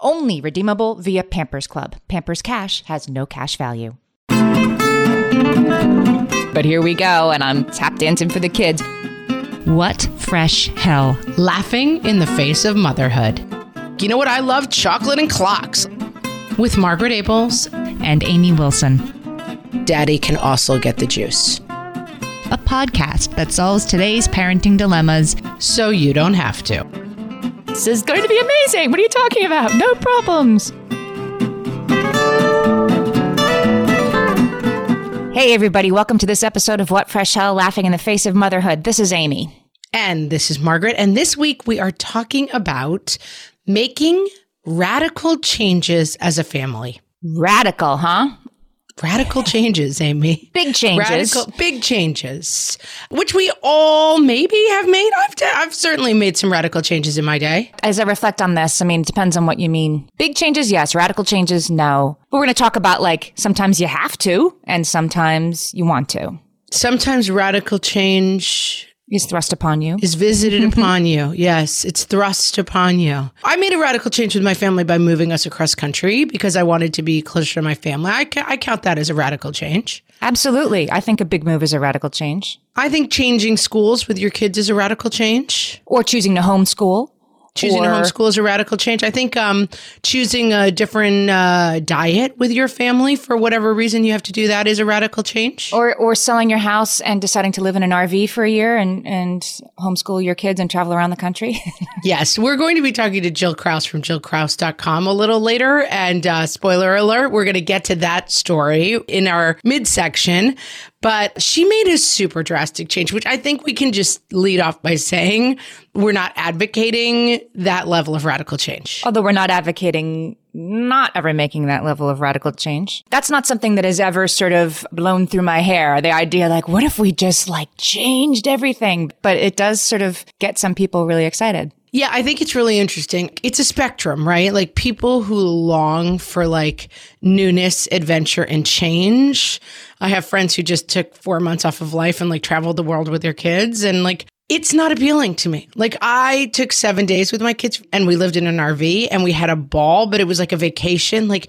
Only redeemable via Pampers Club. Pampers Cash has no cash value. But here we go, and I'm tap dancing for the kids. What fresh hell? Laughing in the face of motherhood. You know what I love? Chocolate and clocks. With Margaret Ables And Amy Wilson, Daddy can also get the juice. a podcast that solves today's parenting dilemmas. So you don't have to. This is going to be amazing. What are you talking about? No problems. Hey, everybody. Welcome to this episode of What Fresh Hell Laughing in the Face of Motherhood. This is Amy. And this is Margaret. And this week we are talking about making radical changes as a family. Radical, huh? Radical changes, Amy. Big changes. Radical, big changes, which we all maybe have made. I've, I've certainly made some radical changes in my day. As I reflect on this, I mean, it depends on what you mean. Big changes, yes. Radical changes, no. But we're going to talk about like sometimes you have to and sometimes you want to. Sometimes radical change Is thrust upon you. is visited upon you. Yes, it's thrust upon you. I made a radical change with my family by moving us across country because I wanted to be closer to my family. I, ca- I count that as a radical change. Absolutely. I think a big move is a radical change. I think changing schools with your kids is a radical change. Or choosing to homeschool. Choosing to homeschool is a radical change. I think um, choosing a different uh, diet with your family for whatever reason you have to do that is a radical change. Or, or selling your house and deciding to live in an RV for a year and, and homeschool your kids and travel around the country. Yes, we're going to be talking to Jill Krause from jillkrause.com a little later. And uh, spoiler alert, we're going to get to that story in our midsection. But she made a super drastic change, which I think we can just lead off by saying we're not advocating that level of radical change. Although we're not advocating not ever making that level of radical change. That's not something that has ever sort of blown through my hair. The idea like, what if we just like changed everything? But it does sort of get some people really excited. Yeah, I think it's really interesting. It's a spectrum, right? Like people who long for like newness, adventure, and change. I have friends who just took four months off of life and like traveled the world with their kids. And like, it's not appealing to me. Like, I took seven days with my kids and we lived in an RV and we had a ball, but it was like a vacation. Like,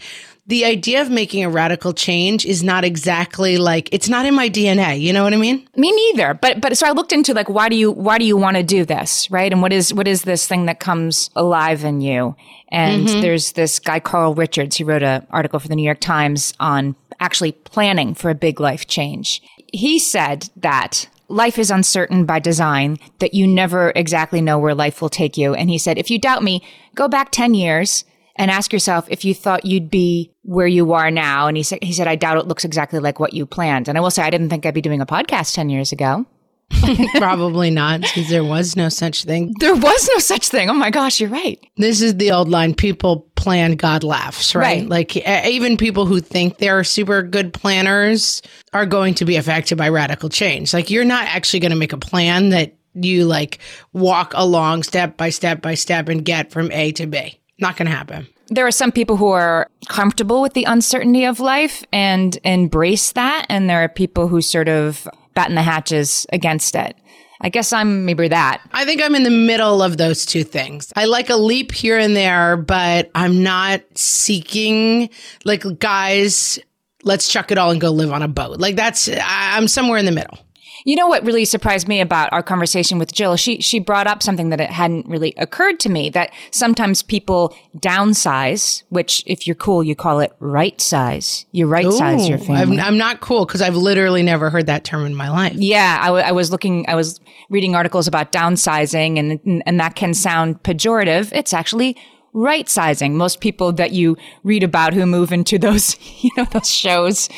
the idea of making a radical change is not exactly like, it's not in my DNA. You know what I mean? Me neither. But but so I looked into like why do you why do you want to do this, right? And what is what is this thing that comes alive in you? And mm-hmm. there's this guy Carl Richards. He wrote an article for the New York Times on actually planning for a big life change. He said that life is uncertain by design, that you never exactly know where life will take you. And he said, if you doubt me, go back 10 years and ask yourself if you thought you'd be where you are now. And he said, he said, I doubt it looks exactly like what you planned. And I will say, I didn't think I'd be doing a podcast 10 years ago. Probably not, because there was no such thing. There was no such thing. Oh my gosh, you're right. This is the old line people plan, God laughs, right? Right. Like uh, even people who think they're super good planners are going to be affected by radical change. Like you're not actually going to make a plan that you like walk along step by step by step and get from A to B. Not going to happen. There are some people who are comfortable with the uncertainty of life and embrace that. And there are people who sort of batten the hatches against it. I guess I'm maybe that. I think I'm in the middle of those two things. I like a leap here and there, but I'm not seeking like guys, let's chuck it all and go live on a boat. Like that's I'm somewhere in the middle. You know what really surprised me about our conversation with Jill? She she brought up something that it hadn't really occurred to me that sometimes people downsize, which if you're cool, you call it right size. You right size your family. I'm, I'm not cool because I've literally never heard that term in my life. Yeah, I, w- I was looking, I was reading articles about downsizing, and and that can sound pejorative. It's actually right sizing. Most people that you read about who move into those, you know, those shows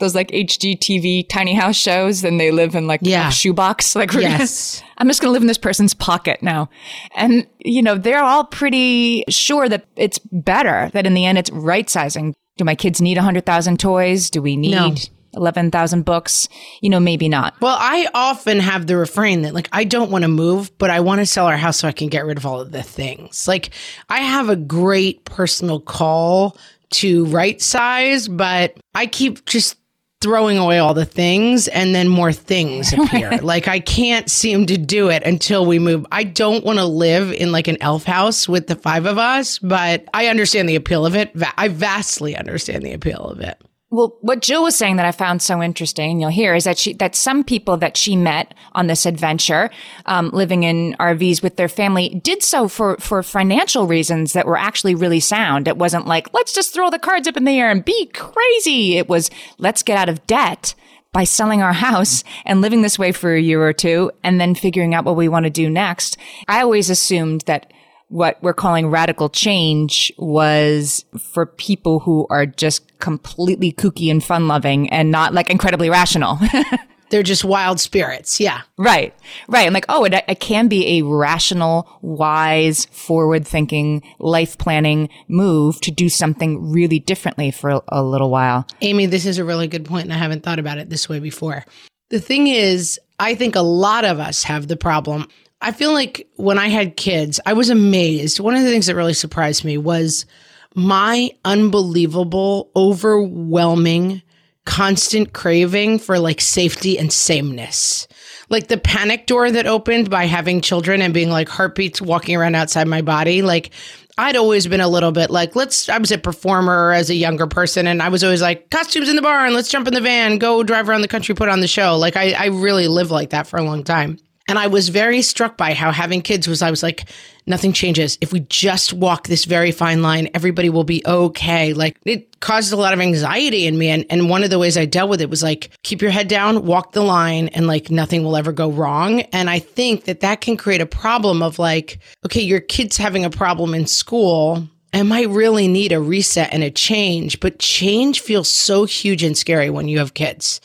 those like HGTV tiny house shows and they live in like Yeah. a shoebox. Like, Yes. gonna, I'm just going to live in this person's pocket now. And, you know, they're all pretty sure that it's better, that in the end it's right sizing. Do my kids need 100,000 toys? Do we need No. 11,000 books? You know, maybe not. Well, I often have the refrain that like I don't want to move, but I want to sell our house so I can get rid of all of the things. Like I have a great personal call to right size, but I keep just throwing away all the things and then more things appear. like I can't seem to do it until we move. I don't want to live in like an elf house with the five of us, but I understand the appeal of it. I vastly understand the appeal of it. Well, what Jill was saying that I found so interesting, and you'll hear, is that she that some people that she met on this adventure, um, living in RVs with their family, did so for for financial reasons that were actually really sound. It wasn't like let's just throw the cards up in the air and be crazy. It was let's get out of debt by selling our house and living this way for a year or two, and then figuring out what we want to do next. I always assumed that what we're calling radical change was for people who are just completely kooky and fun loving and not like incredibly rational. They're just wild spirits. Yeah. right. Right. And like, oh, it, it can be a rational, wise, forward thinking, life planning move to do something really differently for a, a little while. Amy, this is a really good point, and I haven't thought about it this way before. The thing is, I think a lot of us have the problem. I feel like when I had kids, I was amazed. One of the things that really surprised me was my unbelievable, overwhelming, constant craving for like safety and sameness. Like the panic door that opened by having children and being like heartbeats walking around outside my body. Like I'd always been a little bit like, let's, I was a performer as a younger person and I was always like, costumes in the barn, let's jump in the van, go drive around the country, put on the show. Like I, I really lived like that for a long time. And I was very struck by how having kids was, I was like, nothing changes. If we just walk this very fine line, everybody will be okay. Like it caused a lot of anxiety in me. And, and one of the ways I dealt with it was like, keep your head down, walk the line, and like nothing will ever go wrong. And I think that that can create a problem of like, okay, your kid's having a problem in school. and might really need a reset and a change, but change feels so huge and scary when you have kids.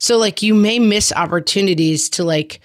So like you may miss opportunities to like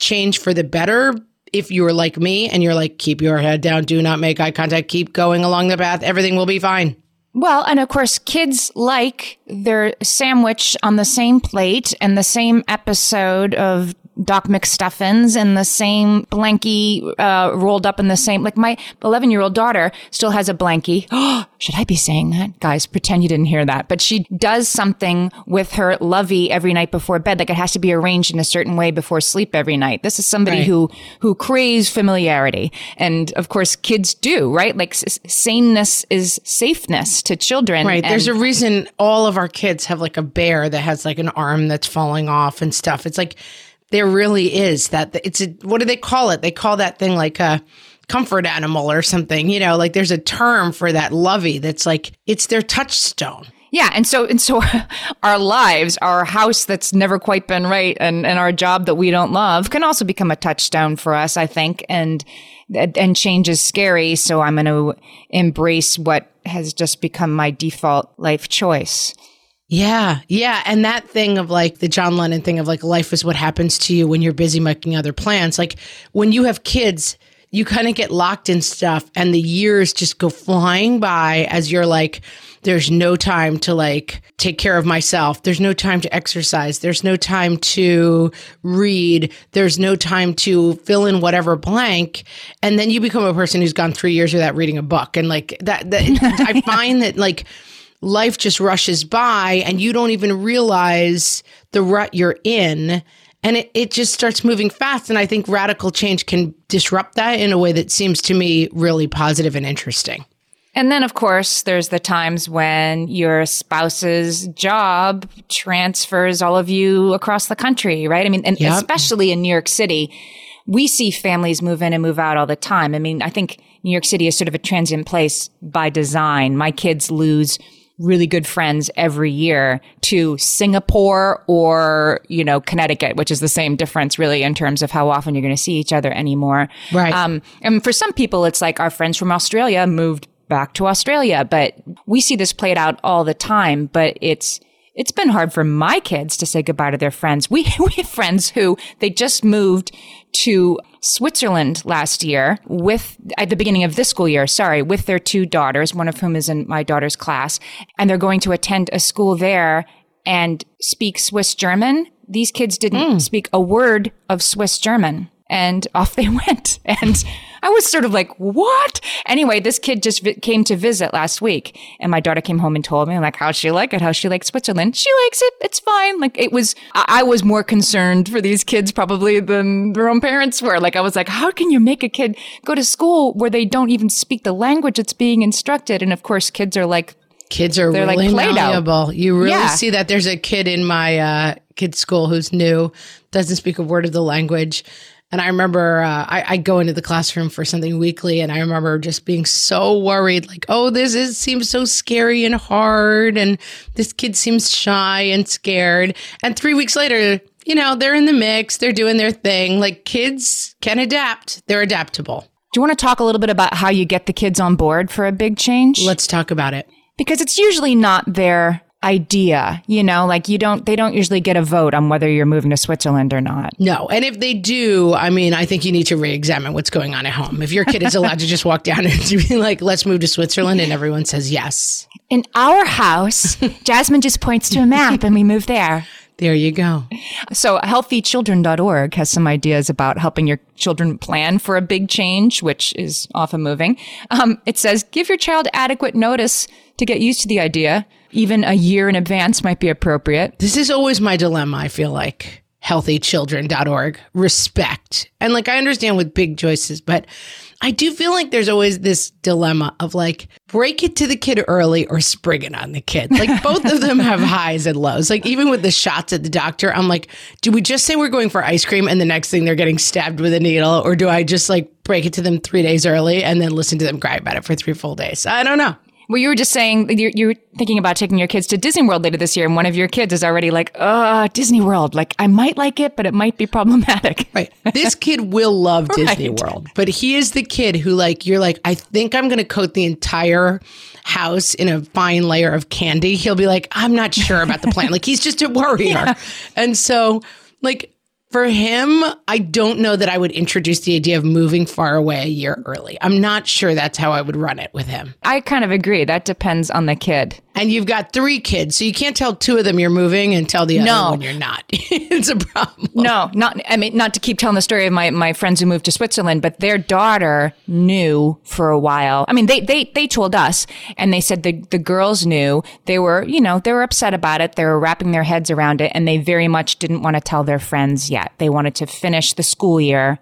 change for the better if you're like me and you're like keep your head down, do not make eye contact, keep going along the path, everything will be fine. Well, and of course, kids like their sandwich on the same plate and the same episode of Doc McStuffins and the same blankie uh, rolled up in the same. Like my 11 year old daughter still has a blankie. Oh, should I be saying that? Guys, pretend you didn't hear that. But she does something with her lovey every night before bed. Like it has to be arranged in a certain way before sleep every night. This is somebody Right. who who craves familiarity, and of course, kids do. Right? Like s- saneness is safeness to children. Right. There's a reason all of our kids have like a bear that has like an arm that's falling off and stuff. It's like there really is that it's a what do they call it? They call that thing like a comfort animal or something. You know, like there's a term for that lovey that's like it's their touchstone. Yeah, and so and so our lives, our house that's never quite been right and and our job that we don't love can also become a touchstone for us, I think. And and change is scary, so I'm going to embrace what has just become my default life choice. Yeah, yeah, and that thing of like the John Lennon thing of like life is what happens to you when you're busy making other plans. Like when you have kids, you kind of get locked in stuff and the years just go flying by as you're like there's no time to like take care of myself. There's no time to exercise. There's no time to read. There's no time to fill in whatever blank. And then you become a person who's gone 3 years without reading a book and like that, that I find that like life just rushes by and you don't even realize the rut you're in and it, it just starts moving fast and i think radical change can disrupt that in a way that seems to me really positive and interesting And then, of course, there's the times when your spouse's job transfers all of you across the country, right? I mean, and Yep. especially in New York City, we see families move in and move out all the time. I mean, I think New York City is sort of a transient place by design. My kids lose really good friends every year to Singapore or, you know, Connecticut, which is the same difference really in terms of how often you're going to see each other anymore. Right. Um, and for some people, it's like our friends from Australia moved back to Australia, but we see this played out all the time, but it's, it's been hard for my kids to say goodbye to their friends. We, we have friends who they just moved to Switzerland last year with, at the beginning of this school year, sorry, with their two daughters, one of whom is in my daughter's class, and they're going to attend a school there and speak Swiss German. These kids didn't hmm. speak a word of Swiss German and off they went. And I was sort of like, what? Anyway, this kid just vi- came to visit last week and my daughter came home and told me, I'm like, how's she like it? How's she like Switzerland? She likes it. It's fine. Like it was, I, I was more concerned for these kids probably than their own parents were. Like I was like, how can you make a kid go to school where they don't even speak the language that's being instructed? And of course, kids are like, Kids are They're like really Play-Doh. malleable. You really Yeah. see that. There's a kid in my uh, kid's school who's new, doesn't speak a word of the language. And I remember uh, I, I go into the classroom for something weekly, and I remember just being so worried, like, "Oh, this is seems so scary and hard, and this kid seems shy and scared." And three weeks later, you know, they're in the mix, they're doing their thing. Like kids can adapt; they're adaptable. do you want to talk a little bit about how you get the kids on board for a big change? Let's talk about it. because it's usually not their idea, you know, like you don't, they don't usually get a vote on whether you're moving to Switzerland or not. No. And if they do, I mean, I think you need to re examine what's going on at home. If your kid is allowed to just walk down and be like, let's move to Switzerland, and everyone says yes, In our house, Jasmine just points to a map and we move there. there you go. So healthychildren.org has some ideas about helping your children plan for a big change, which is often moving. Um, it says, give your child adequate notice to get used to the idea. Even a year in advance might be appropriate. This is always my dilemma, I feel like. Healthychildren.org. Respect. And like, I understand with big choices, but I do feel like there's always this dilemma of like, break it to the kid early or spring it on the kid. Like, both of them have highs and lows. Like, even with the shots at the doctor, I'm like, do we just say we're going for ice cream and the next thing they're getting stabbed with a needle? Or do I just like break it to them three days early and then listen to them cry about it for three full days? I don't know. Well, you were just saying you're, you're thinking about taking your kids to Disney World later this year, and one of your kids is already like, "Uh, Disney World. Like, I might like it, but it might be problematic." Right. This kid will love Disney Right. World, but he is the kid who, like, you're like, I think I'm going to coat the entire house in a fine layer of candy. He'll be like, I'm not sure about the plan. like, he's just a worrier. And so, like, for him, I don't know that I would introduce the idea of moving far away a year early. I'm not sure that's how I would run it with him. I kind of agree. That depends on the kid. And you've got three kids, so you can't tell two of them you're moving and tell the other No. one you're not. it's a problem. No, not. I mean, not to keep telling the story of my my friends who moved to Switzerland, but their daughter knew for a while. I mean, they they they told us, and they said the the girls knew. They were, you know, they were upset about it. They were wrapping their heads around it, and they very much didn't want to tell their friends yet. They wanted to finish the school year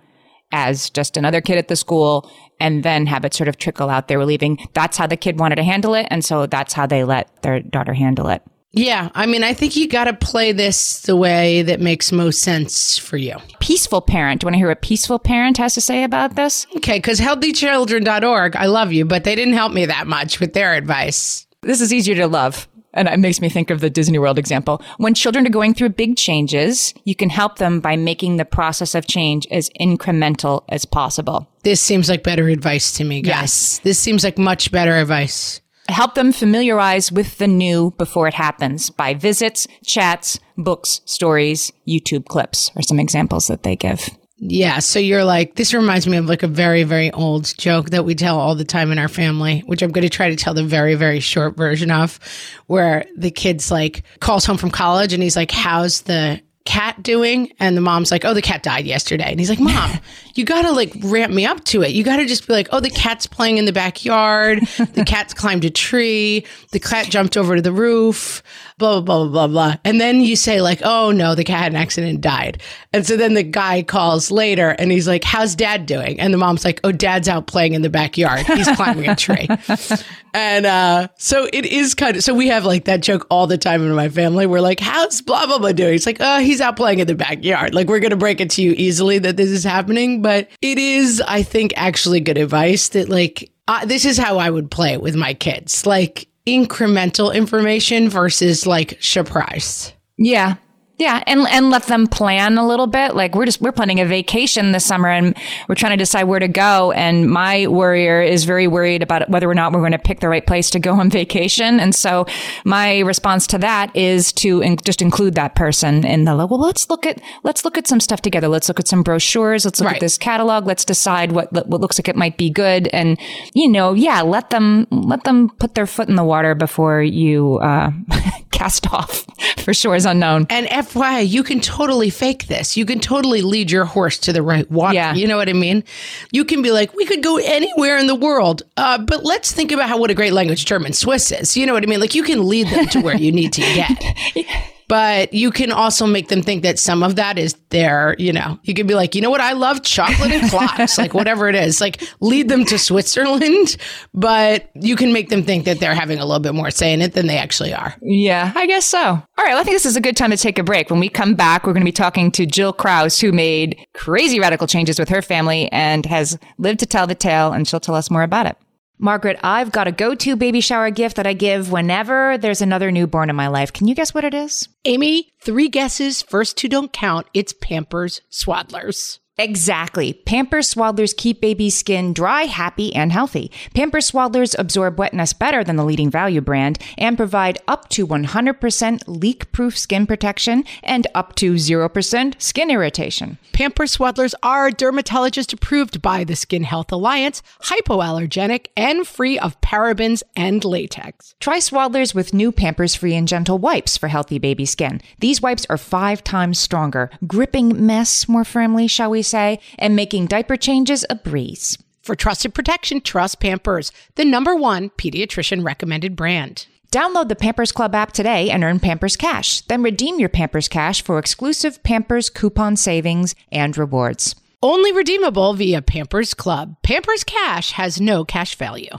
as just another kid at the school and then have it sort of trickle out they were leaving. That's how the kid wanted to handle it. And so that's how they let their daughter handle it. Yeah, I mean, I think you got to play this the way that makes most sense for you. Peaceful parent. Do you want to hear what peaceful parent has to say about this? Okay, because healthychildren.org, I love you, but they didn't help me that much with their advice. This is easier to love. And it makes me think of the Disney World example. When children are going through big changes, you can help them by making the process of change as incremental as possible. This seems like better advice to me, guys. Yes. This seems like much better advice. Help them familiarize with the new before it happens by visits, chats, books, stories, YouTube clips are some examples that they give. Yeah, so you're like, this reminds me of like a very, very old joke that we tell all the time in our family, which I'm going to try to tell the very, very short version of, where the kid's like calls home from college and he's like, How's the cat doing? And the mom's like, Oh, the cat died yesterday. And he's like, Mom, you got to like ramp me up to it. You got to just be like, Oh, the cat's playing in the backyard. The cat's climbed a tree. The cat jumped over to the roof. Blah, blah, blah, blah, blah. And then you say, like, oh no, the cat had an accident and died. And so then the guy calls later and he's like, how's dad doing? And the mom's like, oh, dad's out playing in the backyard. He's climbing a tree. and uh, so it is kind of, so we have like that joke all the time in my family. We're like, how's blah, blah, blah doing? It's like, oh, he's out playing in the backyard. Like, we're going to break it to you easily that this is happening. But it is, I think, actually good advice that, like, uh, this is how I would play it with my kids. Like, incremental information versus like surprise. Yeah. Yeah, and and let them plan a little bit. Like we're just we're planning a vacation this summer, and we're trying to decide where to go. And my worrier is very worried about whether or not we're going to pick the right place to go on vacation. And so my response to that is to in, just include that person in the well. Let's look at let's look at some stuff together. Let's look at some brochures. Let's look right. at this catalog. Let's decide what what looks like it might be good. And you know, yeah, let them let them put their foot in the water before you uh, cast off for shores unknown. And FYI, you can totally fake this. You can totally lead your horse to the right water. Yeah. You know what I mean? You can be like, we could go anywhere in the world, uh, but let's think about how what a great language German Swiss is. You know what I mean? Like you can lead them to where you need to get. but you can also make them think that some of that is there. You know, you can be like, you know what? I love chocolate and clocks, like whatever it is. Like lead them to Switzerland, but you can make them think that they're having a little bit more say in it than they actually are. Yeah, I guess so. All right. Well, I think this is a good time to take a break. When we come back, we're going to be talking to Jill Krause, who made crazy radical changes with her family and has lived to tell the tale, and she'll tell us more about it. Margaret, I've got a go to baby shower gift that I give whenever there's another newborn in my life. Can you guess what it is? Amy, three guesses. First two don't count. It's Pampers Swaddlers. Exactly. Pampers Swaddlers keep baby's skin dry, happy, and healthy. Pampers Swaddlers absorb wetness better than the leading value brand and provide up to 100% leak proof skin protection and up to 0% skin irritation. Pampers Swaddlers are dermatologist approved by the Skin Health Alliance, hypoallergenic, and free of parabens and latex. Try Swaddlers with new Pampers Free and Gentle wipes for healthy baby skin. These wipes are five times stronger, gripping mess more firmly, shall we say, and making diaper changes a breeze. For trusted protection, trust Pampers, the number one pediatrician recommended brand. Download the Pampers Club app today and earn Pampers Cash. Then redeem your Pampers Cash for exclusive Pampers coupon savings and rewards. Only redeemable via Pampers Club. Pampers Cash has no cash value.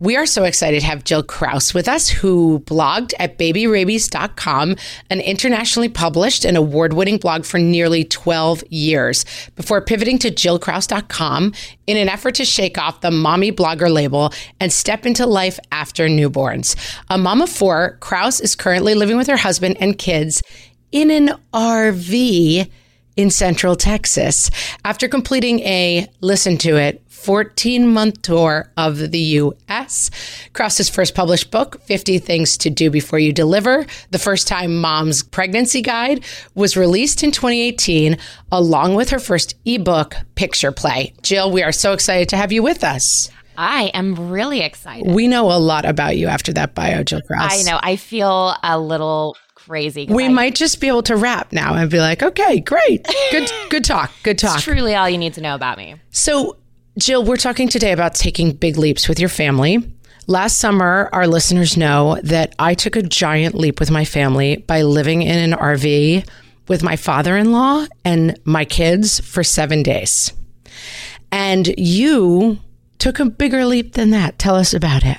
We are so excited to have Jill Krause with us, who blogged at babyrabies.com, an internationally published and award winning blog for nearly 12 years, before pivoting to jillkrause.com in an effort to shake off the mommy blogger label and step into life after newborns. A mom of four, Krause is currently living with her husband and kids in an RV in Central Texas after completing a, listen to it, 14 month tour of the U.S. Krause's first published book, 50 Things to Do Before You Deliver, the first time mom's pregnancy guide, was released in 2018, along with her first ebook, Picture Play. Jill, we are so excited to have you with us. I am really excited. We know a lot about you after that bio, Jill Krause. I know. I feel a little crazy. We I, might just be able to wrap now and be like, okay, great. Good good talk. Good talk. truly all you need to know about me. So, Jill, we're talking today about taking big leaps with your family. Last summer, our listeners know that I took a giant leap with my family by living in an RV with my father in law and my kids for seven days. And you took a bigger leap than that. Tell us about it.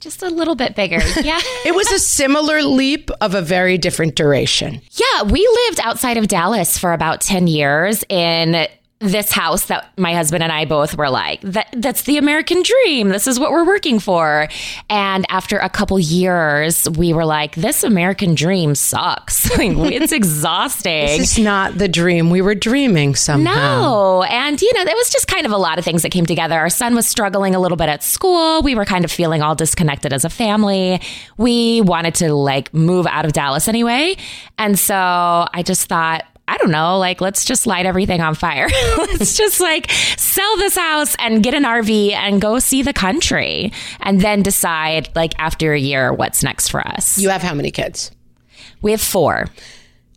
Just a little bit bigger. Yeah. It was a similar leap of a very different duration. yeah, we lived outside of Dallas for about 10 years in this house that my husband and I both were like, that that's the American dream. This is what we're working for. And after a couple years, we were like, this American dream sucks. It's exhausting. This is not the dream we were dreaming somehow. No. And, you know, there was just kind of a lot of things that came together. Our son was struggling a little bit at school. We were kind of feeling all disconnected as a family. We wanted to like move out of Dallas anyway. And so I just thought, I don't know, like, let's just light everything on fire. let's just like sell this house and get an RV and go see the country and then decide, like, after a year, what's next for us. You have how many kids? we have four.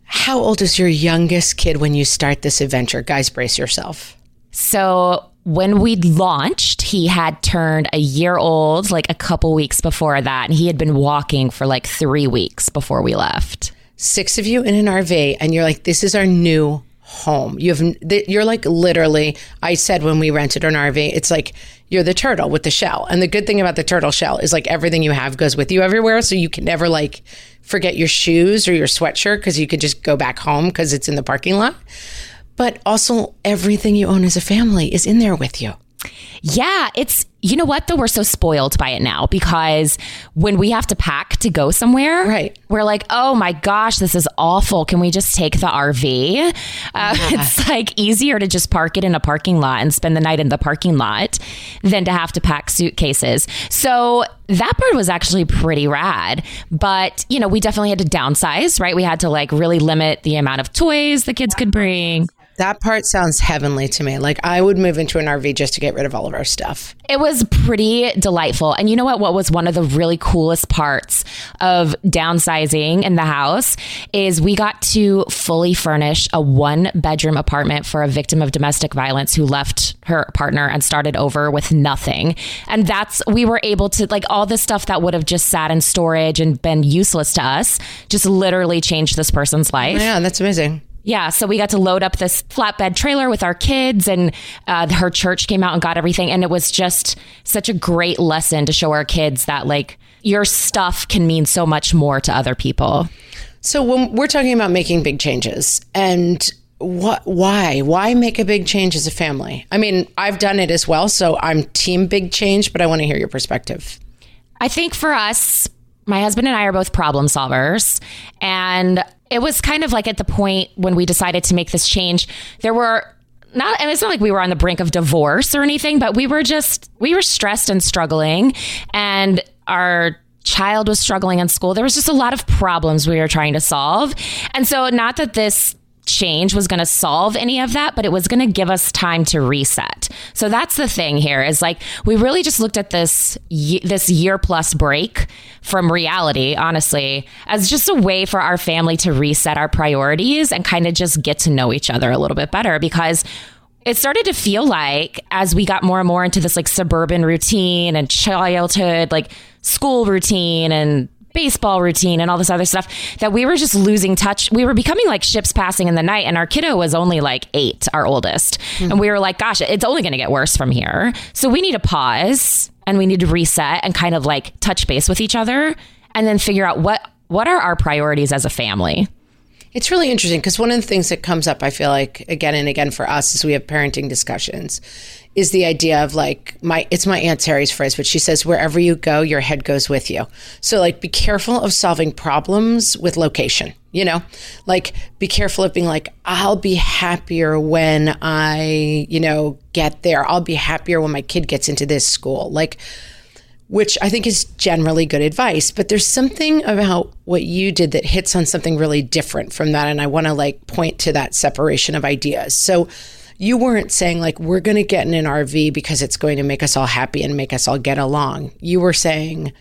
How old is your youngest kid when you start this adventure? Guys, brace yourself. So when we launched, he had turned a year old like a couple weeks before that. And he had been walking for like three weeks before we left. Six of you in an RV, and you're like, this is our new home. You have, you're like literally, I said when we rented an RV, it's like you're the turtle with the shell. And the good thing about the turtle shell is like everything you have goes with you everywhere. So you can never like forget your shoes or your sweatshirt because you could just go back home because it's in the parking lot. But also, everything you own as a family is in there with you. Yeah, it's you know what though we're so spoiled by it now because when we have to pack to go somewhere, Right. We're like, oh my gosh, this is awful. Can we just take the RV? Uh, It's like easier to just park it in a parking lot and spend the night in the parking lot than to have to pack suitcases. So that part was actually pretty rad, but you know we definitely had to downsize, right? We had to like really limit the amount of toys the kids could bring. That part sounds heavenly to me. Like I would move into an RV just to get rid of all of our stuff. It was pretty delightful. And you know what? What was one of the really coolest parts of downsizing in the house is we got to fully furnish a one bedroom apartment for a victim of domestic violence who left her partner and started over with nothing. And that's, we were able to, like, all the stuff that would have just sat in storage and been useless to us just literally changed this person's life. Yeah, that's amazing. Yeah, so we got to load up this flatbed trailer with our kids, and uh, her church came out and got everything. And it was just such a great lesson to show our kids that, like, your stuff can mean so much more to other people. So when we're talking about making big changes and what why why make a big change as a family? I mean, I've done it as well, so I'm team big change, but I want to hear your perspective. I think for us, my husband and I are both problem solvers. And it was kind of like at the point when we decided to make this change, there were not, and it's not like we were on the brink of divorce or anything, but we were just, we were stressed and struggling. And our child was struggling in school. There was just a lot of problems we were trying to solve. And so, not that this change was going to solve any of that, but it was going to give us time to reset. So that's the thing here is like we really just looked at this this year plus break from reality, honestly, as just a way for our family to reset our priorities and kind of just get to know each other a little bit better because it started to feel like as we got more and more into this like suburban routine and childhood like school routine and baseball routine and all this other stuff that we were just losing touch. We were becoming like ships passing in the night, and our kiddo was only like eight, our oldest. Hmm. And we were like, gosh, it's only going to get worse from here. So we need to pause and we need to reset and kind of like touch base with each other and then figure out what what are our priorities as a family. It's really interesting because one of the things that comes up, I feel like again and again for us is we have parenting discussions, is the idea of like my it's my aunt Terry's phrase, but she says wherever you go, your head goes with you. So like be careful of solving problems with location. You know, like be careful of being like I'll be happier when I you know get there. I'll be happier when my kid gets into this school. Like which I think is generally good advice. But there's something about what you did that hits on something really different from that. And I want to like point to that separation of ideas. So you weren't saying like, we're going to get in an RV because it's going to make us all happy and make us all get along. You were saying,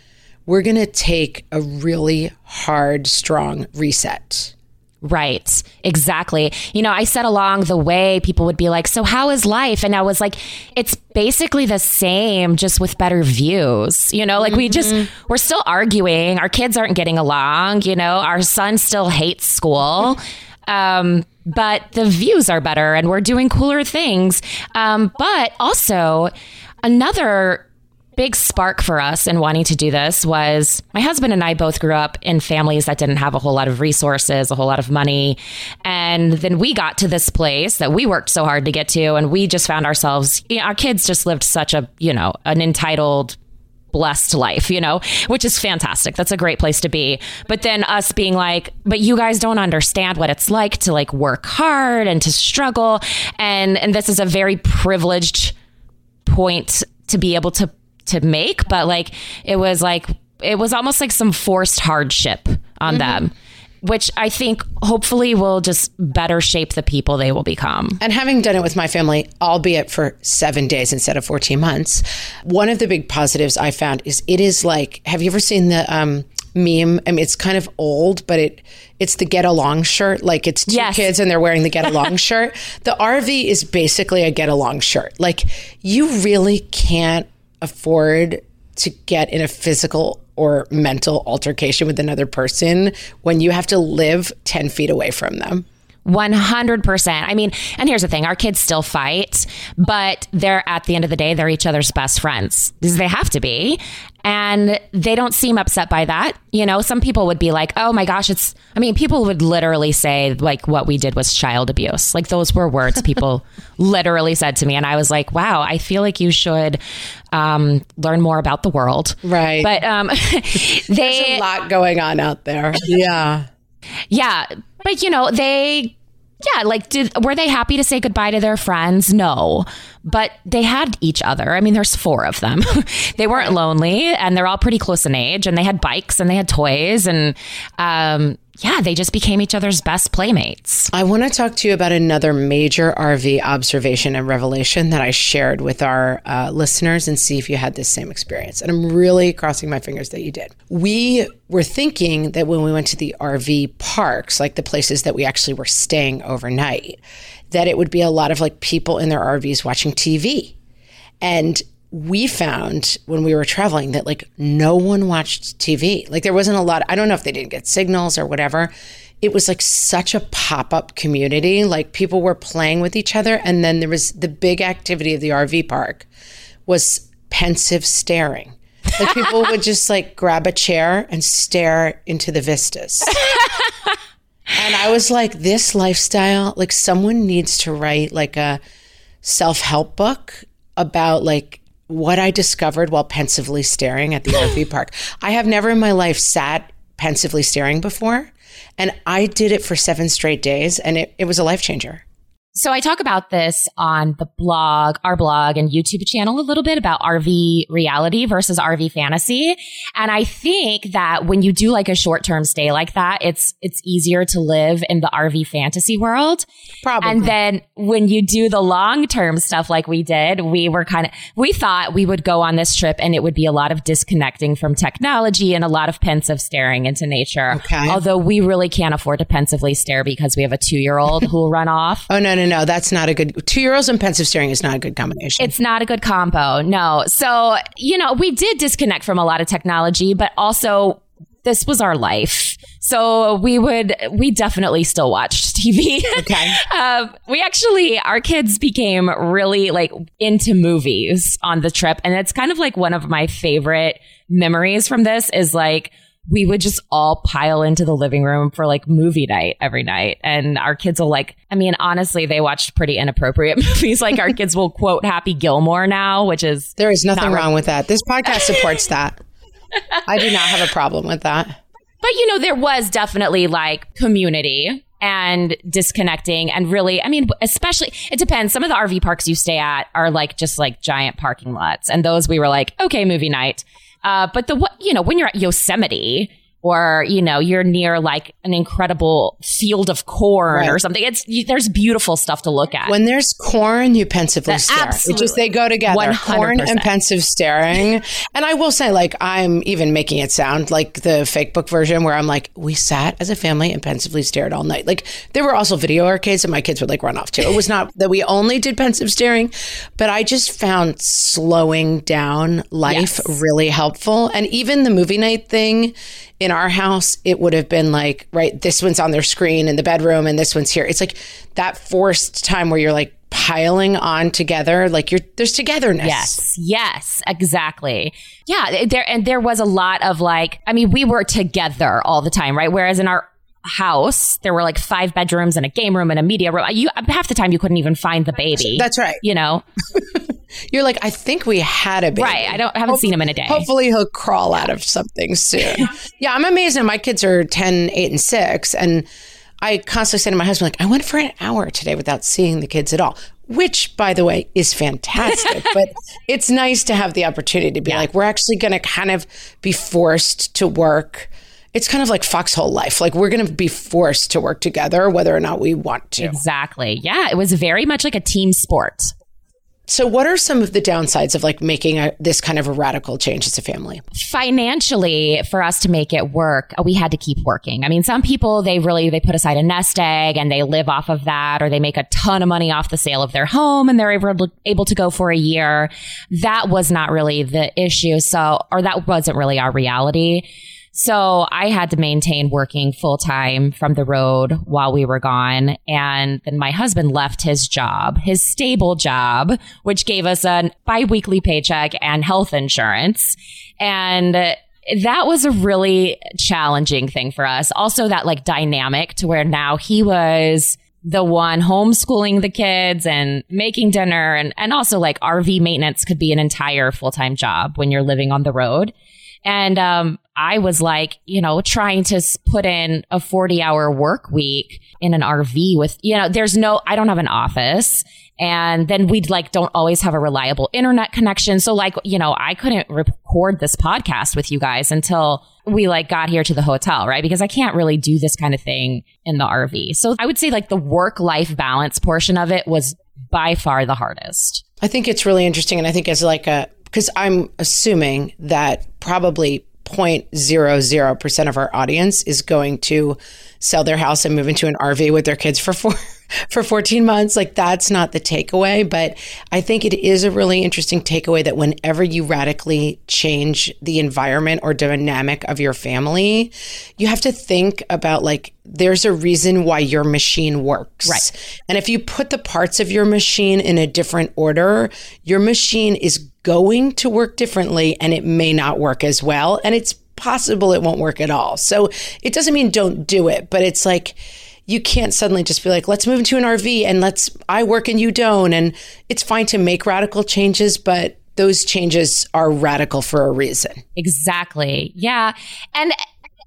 we're going to take a really hard, strong reset. Right. Exactly. You know, I said along the way, people would be like, So, how is life? And I was like, It's basically the same, just with better views. You know, like mm-hmm. we just, we're still arguing. Our kids aren't getting along. You know, our son still hates school. Um, but the views are better and we're doing cooler things. Um, but also, another big spark for us in wanting to do this was my husband and I both grew up in families that didn't have a whole lot of resources, a whole lot of money. And then we got to this place that we worked so hard to get to. And we just found ourselves, you know, our kids just lived such a, you know, an entitled, blessed life, you know, which is fantastic. That's a great place to be. But then us being like, but you guys don't understand what it's like to like work hard and to struggle. And, and this is a very privileged point to be able to to make, but like it was like it was almost like some forced hardship on mm-hmm. them which I think hopefully will just better shape the people they will become. And having done it with my family, albeit for seven days instead of 14 months, one of the big positives I found is it is like, have you ever seen the um, meme? I mean, it's kind of old, but it it's the get along shirt. Like it's two yes. kids and they're wearing the get along shirt. The RV is basically a get along shirt. Like you really can't afford to get in a physical or mental altercation with another person when you have to live 10 feet away from them. 100%. I mean, and here's the thing our kids still fight, but they're at the end of the day, they're each other's best friends. They have to be. And they don't seem upset by that. You know, some people would be like, oh my gosh, it's, I mean, people would literally say, like, what we did was child abuse. Like, those were words people literally said to me. And I was like, wow, I feel like you should um, learn more about the world. Right. But um, they. There's a lot going on out there. Yeah. Yeah. But, you know, they yeah, like did were they happy to say goodbye to their friends? No. But they had each other. I mean, there's four of them. they weren't lonely and they're all pretty close in age and they had bikes and they had toys and um, yeah, they just became each other's best playmates. I want to talk to you about another major RV observation and revelation that I shared with our uh, listeners and see if you had this same experience. And I'm really crossing my fingers that you did. We were thinking that when we went to the RV parks, like the places that we actually were staying overnight, that it would be a lot of like people in their RVs watching TV. And we found when we were traveling that like no one watched TV. Like there wasn't a lot. I don't know if they didn't get signals or whatever. It was like such a pop up community. Like people were playing with each other. And then there was the big activity of the RV park was pensive staring. Like people would just like grab a chair and stare into the vistas. and I was like, this lifestyle, like someone needs to write like a self help book about like what I discovered while pensively staring at the RV park. I have never in my life sat pensively staring before. And I did it for seven straight days, and it, it was a life changer. So I talk about this on the blog, our blog and YouTube channel a little bit about RV reality versus RV fantasy. And I think that when you do like a short-term stay like that, it's it's easier to live in the RV fantasy world. Probably. And then when you do the long-term stuff like we did, we were kind of we thought we would go on this trip and it would be a lot of disconnecting from technology and a lot of pensive staring into nature. Okay. Although we really can't afford to pensively stare because we have a 2-year-old who will run off. Oh no, no no, That's not a good. Two year olds and pensive staring is not a good combination. It's not a good combo. No. So you know, we did disconnect from a lot of technology, but also this was our life. So we would, we definitely still watched TV. Okay. uh, we actually, our kids became really like into movies on the trip. And it's kind of like one of my favorite memories from this is like, we would just all pile into the living room for like movie night every night. And our kids will like, I mean, honestly, they watched pretty inappropriate movies. Like our kids will quote Happy Gilmore now, which is. There is nothing wrong with that. This podcast supports that. I do not have a problem with that. But you know, there was definitely like community and disconnecting and really, I mean, especially, it depends. Some of the RV parks you stay at are like just like giant parking lots. And those we were like, okay, movie night. Uh, but the what you know when you're at Yosemite or you know you're near like an incredible field of corn right. or something it's you, there's beautiful stuff to look at when there's corn you pensively stare absolutely. just they go together 100%. corn and pensive staring and i will say like i'm even making it sound like the fake book version where i'm like we sat as a family and pensively stared all night like there were also video arcades and my kids would like run off to it was not that we only did pensive staring but i just found slowing down life yes. really helpful and even the movie night thing in our house, it would have been like, right, this one's on their screen in the bedroom and this one's here. It's like that forced time where you're like piling on together, like you're there's togetherness. Yes, yes, exactly. Yeah, there and there was a lot of like, I mean, we were together all the time, right? Whereas in our house there were like five bedrooms and a game room and a media room you half the time you couldn't even find the baby that's right you know You're like, I think we had a baby. Right. I don't I haven't seen him in a day. Hopefully he'll crawl out of something soon. yeah, I'm amazed. My kids are 10, 8, and 6. And I constantly say to my husband, like, I went for an hour today without seeing the kids at all. Which, by the way, is fantastic. but it's nice to have the opportunity to be yeah. like, we're actually going to kind of be forced to work it's kind of like foxhole life. Like we're going to be forced to work together, whether or not we want to. Exactly. Yeah. It was very much like a team sport. So, what are some of the downsides of like making a, this kind of a radical change as a family? Financially, for us to make it work, we had to keep working. I mean, some people they really they put aside a nest egg and they live off of that, or they make a ton of money off the sale of their home and they're able able to go for a year. That was not really the issue. So, or that wasn't really our reality. So I had to maintain working full time from the road while we were gone. And then my husband left his job, his stable job, which gave us a biweekly paycheck and health insurance. And that was a really challenging thing for us. Also that like dynamic to where now he was the one homeschooling the kids and making dinner and, and also like RV maintenance could be an entire full-time job when you're living on the road. And um, I was like, you know, trying to put in a 40 hour work week in an RV with, you know, there's no, I don't have an office. And then we'd like, don't always have a reliable internet connection. So like, you know, I couldn't record this podcast with you guys until we like got here to the hotel, right? Because I can't really do this kind of thing in the RV. So I would say like the work life balance portion of it was by far the hardest. I think it's really interesting. And I think as like a, because I'm assuming that probably 0.00% of our audience is going to sell their house and move into an RV with their kids for four for 14 months. Like that's not the takeaway but I think it is a really interesting takeaway that whenever you radically change the environment or dynamic of your family you have to think about like there's a reason why your machine works. Right. And if you put the parts of your machine in a different order your machine is going to work differently and it may not work as well. And it's possible it won't work at all. So it doesn't mean don't do it, but it's like, you can't suddenly just be like, let's move into an RV and let's, I work and you don't. And it's fine to make radical changes, but those changes are radical for a reason. Exactly. Yeah. And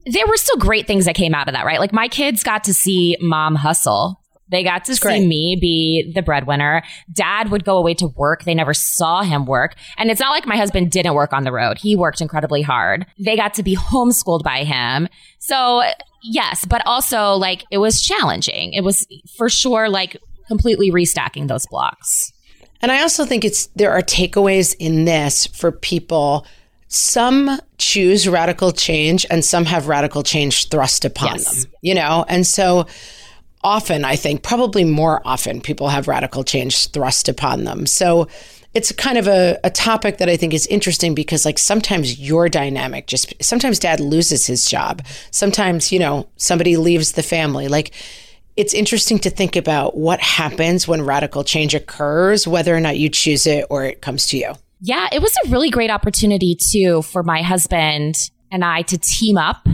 there were still great things that came out of that, right? Like my kids got to see mom hustle they got to see me be the breadwinner. Dad would go away to work. They never saw him work. And it's not like my husband didn't work on the road. He worked incredibly hard. They got to be homeschooled by him. So yes, but also like it was challenging. It was for sure like completely restacking those blocks. And I also think it's there are takeaways in this for people some choose radical change and some have radical change thrust upon yes. them, you know? And so often, I think, probably more often, people have radical change thrust upon them. So it's kind of a, a topic that I think is interesting because, like, sometimes your dynamic just, sometimes dad loses his job. Sometimes, you know, somebody leaves the family. Like, it's interesting to think about what happens when radical change occurs, whether or not you choose it or it comes to you. Yeah, it was a really great opportunity, too, for my husband and I to team up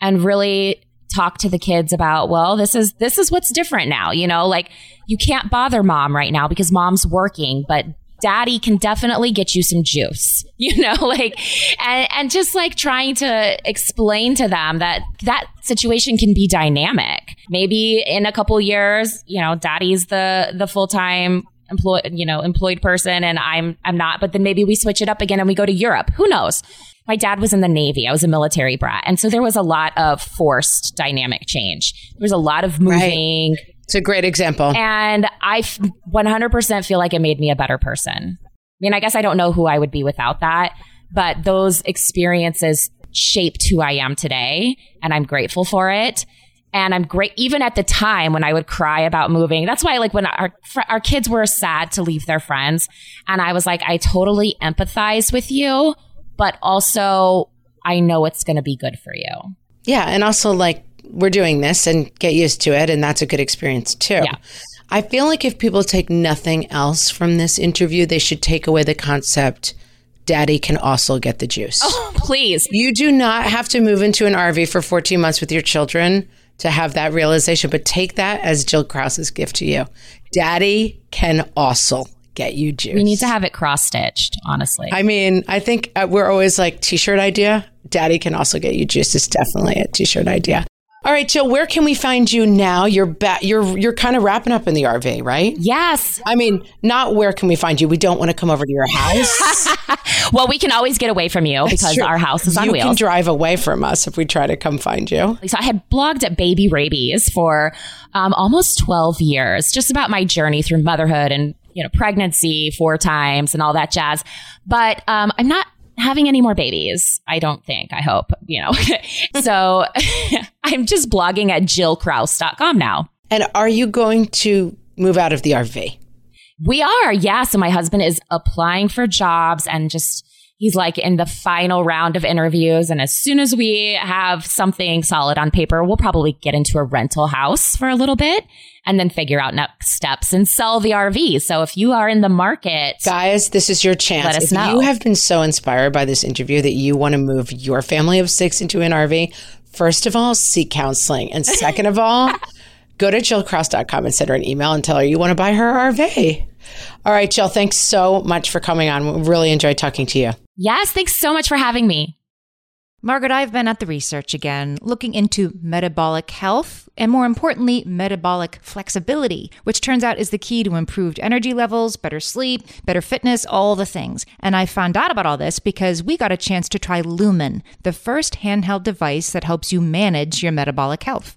and really talk to the kids about, well, this is, this is what's different now. You know, like you can't bother mom right now because mom's working, but daddy can definitely get you some juice, you know, like, and, and just like trying to explain to them that that situation can be dynamic. Maybe in a couple years, you know, daddy's the, the full time employed, you know, employed person and I'm, I'm not, but then maybe we switch it up again and we go to Europe. Who knows? My dad was in the Navy. I was a military brat. And so there was a lot of forced dynamic change. There was a lot of moving. Right. It's a great example. And I 100% feel like it made me a better person. I mean, I guess I don't know who I would be without that, but those experiences shaped who I am today. And I'm grateful for it. And I'm great, even at the time when I would cry about moving. That's why, like, when our, our kids were sad to leave their friends, and I was like, I totally empathize with you, but also I know it's going to be good for you. Yeah. And also, like, we're doing this and get used to it. And that's a good experience too. Yeah. I feel like if people take nothing else from this interview, they should take away the concept daddy can also get the juice. Oh, please. You do not have to move into an RV for 14 months with your children to have that realization, but take that as Jill Krause's gift to you. Daddy can also get you juice. We need to have it cross stitched, honestly. I mean, I think uh, we're always like t shirt idea. Daddy can also get you juice is definitely a t shirt idea. All right, Jill, where can we find you now? You're back. You're you're kind of wrapping up in the RV, right? Yes. I mean, not where can we find you? We don't want to come over to your house. well, we can always get away from you because true. our house is on you wheels. can drive away from us if we try to come find you. So I had blogged at Baby Rabies for um, almost 12 years, just about my journey through motherhood and you know pregnancy four times and all that jazz. But um, I'm not having any more babies. I don't think. I hope, you know. so I'm just blogging at jillkrause.com now. And are you going to move out of the RV? We are, yeah. So my husband is applying for jobs and just he's like in the final round of interviews. And as soon as we have something solid on paper, we'll probably get into a rental house for a little bit and then figure out next steps and sell the RV. So if you are in the market, guys, this is your chance. Let us if know. you have been so inspired by this interview that you want to move your family of six into an RV, first of all, seek counseling. And second of all, go to jillkrause.com and send her an email and tell her you want to buy her RV. All right, Jill, thanks so much for coming on. We really enjoyed talking to you. Yes, thanks so much for having me. Margaret, I've been at the research again, looking into metabolic health and more importantly, metabolic flexibility, which turns out is the key to improved energy levels, better sleep, better fitness, all the things. And I found out about all this because we got a chance to try Lumen, the first handheld device that helps you manage your metabolic health.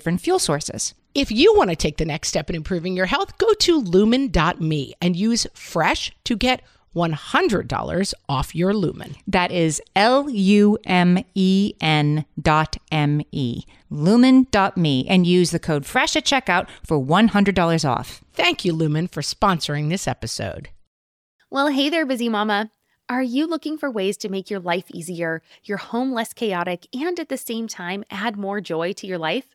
fuel sources. If you want to take the next step in improving your health, go to lumen.me and use fresh to get $100 off your lumen. That is L U M E N dot M E. Lumen.me and use the code FRESH at checkout for $100 off. Thank you, Lumen, for sponsoring this episode. Well, hey there, busy mama. Are you looking for ways to make your life easier, your home less chaotic, and at the same time add more joy to your life?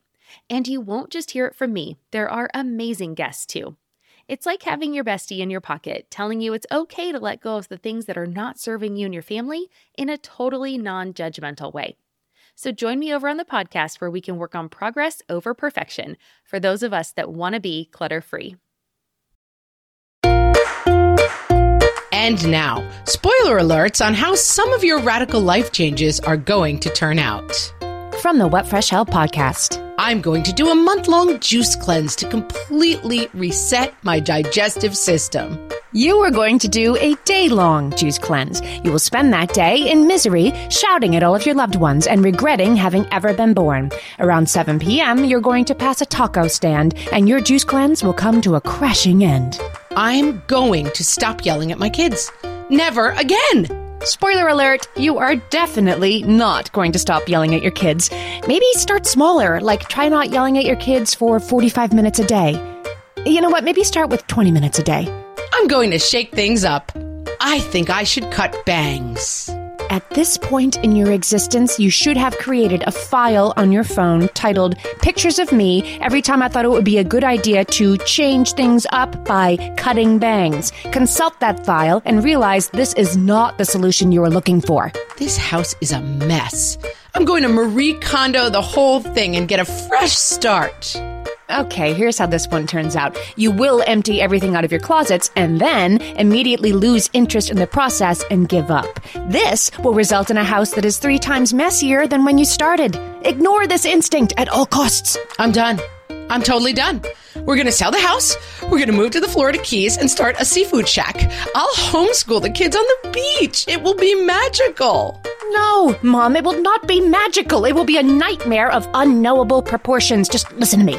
And you won't just hear it from me, there are amazing guests too. It's like having your bestie in your pocket telling you it's okay to let go of the things that are not serving you and your family in a totally non judgmental way. So join me over on the podcast where we can work on progress over perfection for those of us that want to be clutter free. And now, spoiler alerts on how some of your radical life changes are going to turn out. From the What Fresh Hell podcast. I'm going to do a month long juice cleanse to completely reset my digestive system. You are going to do a day long juice cleanse. You will spend that day in misery, shouting at all of your loved ones and regretting having ever been born. Around 7 p.m., you're going to pass a taco stand, and your juice cleanse will come to a crashing end. I'm going to stop yelling at my kids. Never again. Spoiler alert, you are definitely not going to stop yelling at your kids. Maybe start smaller, like try not yelling at your kids for 45 minutes a day. You know what? Maybe start with 20 minutes a day. I'm going to shake things up. I think I should cut bangs. At this point in your existence, you should have created a file on your phone titled Pictures of Me every time I thought it would be a good idea to change things up by cutting bangs. Consult that file and realize this is not the solution you are looking for. This house is a mess. I'm going to Marie Kondo the whole thing and get a fresh start. Okay, here's how this one turns out. You will empty everything out of your closets and then immediately lose interest in the process and give up. This will result in a house that is three times messier than when you started. Ignore this instinct at all costs. I'm done. I'm totally done. We're going to sell the house. We're going to move to the Florida Keys and start a seafood shack. I'll homeschool the kids on the beach. It will be magical. No, Mom, it will not be magical. It will be a nightmare of unknowable proportions. Just listen to me.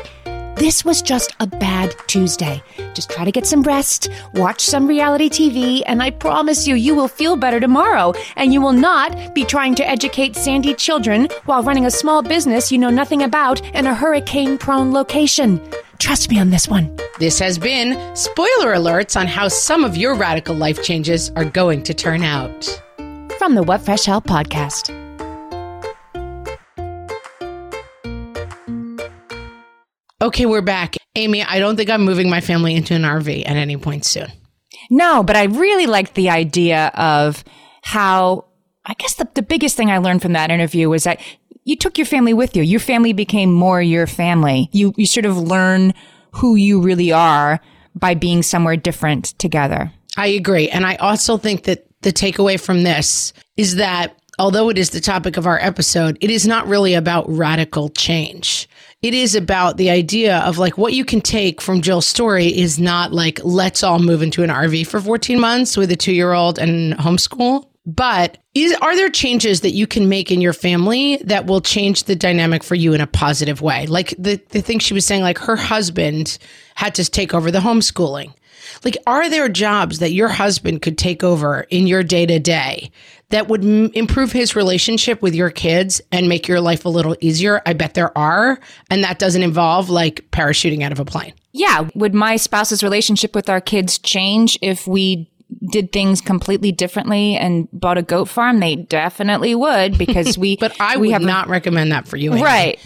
This was just a bad Tuesday. Just try to get some rest, watch some reality TV, and I promise you, you will feel better tomorrow. And you will not be trying to educate sandy children while running a small business you know nothing about in a hurricane prone location. Trust me on this one. This has been spoiler alerts on how some of your radical life changes are going to turn out. From the What Fresh Hell podcast. Okay, we're back. Amy, I don't think I'm moving my family into an RV at any point soon. No, but I really liked the idea of how, I guess the, the biggest thing I learned from that interview was that you took your family with you. Your family became more your family. You, you sort of learn who you really are by being somewhere different together. I agree. And I also think that the takeaway from this is that although it is the topic of our episode, it is not really about radical change it is about the idea of like what you can take from Jill's story is not like, let's all move into an RV for 14 months with a two year old and homeschool. But is, are there changes that you can make in your family that will change the dynamic for you in a positive way? Like the, the thing she was saying, like her husband had to take over the homeschooling. Like, are there jobs that your husband could take over in your day to day that would m- improve his relationship with your kids and make your life a little easier? I bet there are. And that doesn't involve like parachuting out of a plane. Yeah. Would my spouse's relationship with our kids change if we did things completely differently and bought a goat farm? They definitely would because we. but I we would have not recommend that for you. Amy. Right.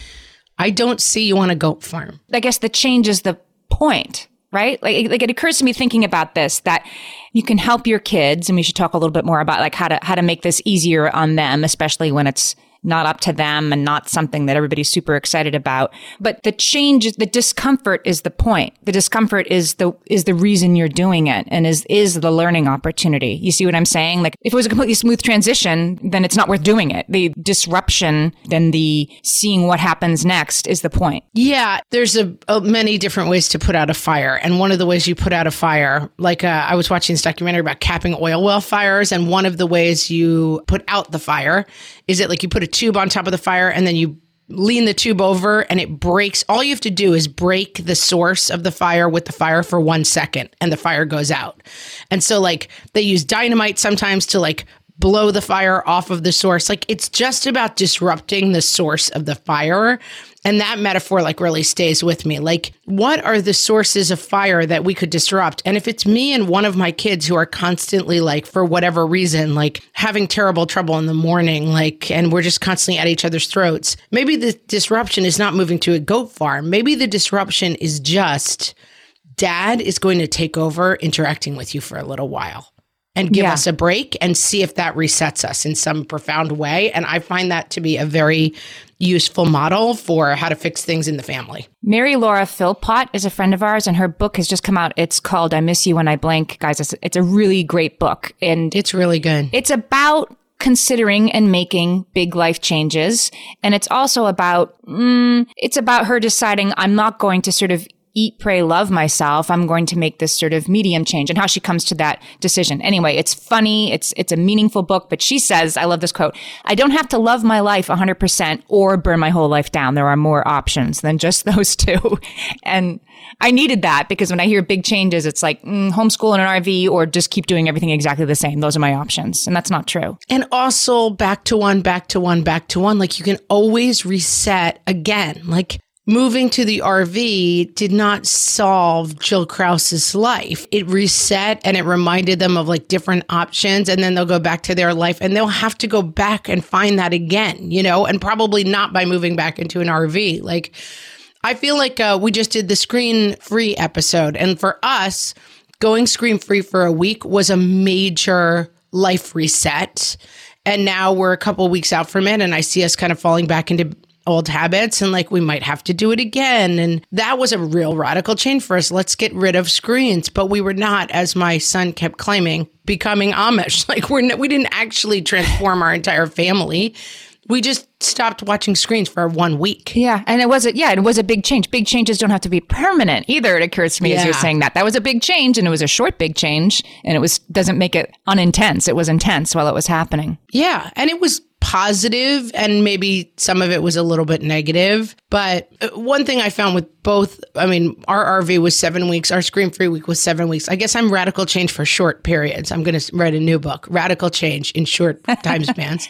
I don't see you on a goat farm. I guess the change is the point right? Like, like it occurs to me thinking about this that you can help your kids, and we should talk a little bit more about like how to how to make this easier on them, especially when it's not up to them and not something that everybody's super excited about. But the change, the discomfort is the point. The discomfort is the, is the reason you're doing it and is, is the learning opportunity. You see what I'm saying? Like if it was a completely smooth transition, then it's not worth doing it. The disruption, then the seeing what happens next is the point. Yeah. There's a, a many different ways to put out a fire. And one of the ways you put out a fire, like uh, I was watching this documentary about capping oil well fires. And one of the ways you put out the fire is it like you put a tube on top of the fire and then you lean the tube over and it breaks. All you have to do is break the source of the fire with the fire for one second and the fire goes out. And so, like, they use dynamite sometimes to like blow the fire off of the source. Like, it's just about disrupting the source of the fire and that metaphor like really stays with me. Like, what are the sources of fire that we could disrupt? And if it's me and one of my kids who are constantly like, for whatever reason, like having terrible trouble in the morning, like, and we're just constantly at each other's throats, maybe the disruption is not moving to a goat farm. Maybe the disruption is just dad is going to take over interacting with you for a little while and give Yeah. us a break and see if that resets us in some profound way. And I find that to be a very useful model for how to fix things in the family. Mary Laura Philpott is a friend of ours, and her book has just come out. It's called "I Miss You When I Blink." Guys, it's, it's a really great book, and It's really good. it's about considering and making big life changes, and it's also about mm, it's about her deciding I'm not going to sort of eat, pray, love myself. I'm going to make this sort of medium change and how she comes to that decision. Anyway, it's funny. It's, it's a meaningful book, but she says, I love this quote. I don't have to love my life 100% or burn my whole life down. There are more options than just those two. and I needed that because when I hear big changes, it's like mm, homeschool in an RV or just keep doing everything exactly the same. Those are my options. And that's not true. And also back to one, back to one, back to one. Like you can always reset again. Like moving to the RV did not solve Jill Krause's life. It reset and it reminded them of like different options. And then they'll go back to their life and they'll have to go back and find that again, you know, and probably not by moving back into an RV. Like, I feel like uh, we just did the screen free episode. And for us, going screen free for a week was a major life reset. And now we're a couple weeks out from it. And I see us kind of falling back into old habits and like we might have to do it again. And that was a real radical change for us. Let's get rid of screens. But we were not, as my son kept claiming, becoming Amish. Like we're we didn't actually transform our entire family we just stopped watching screens for one week. Yeah. And it was a, yeah, it was a big change. Big changes don't have to be permanent either. It occurs to me yeah. as you're saying that. That was a big change and it was a short big change and it was, doesn't make it unintense. It was intense while it was happening. Yeah. And it was positive and maybe some of it was a little bit negative. But uh, one thing I found with both, I mean, our RV was seven weeks, our screen free week was seven weeks. I guess I'm radical change for short periods. I'm going to write a new book, Radical Change in Short Time Spans.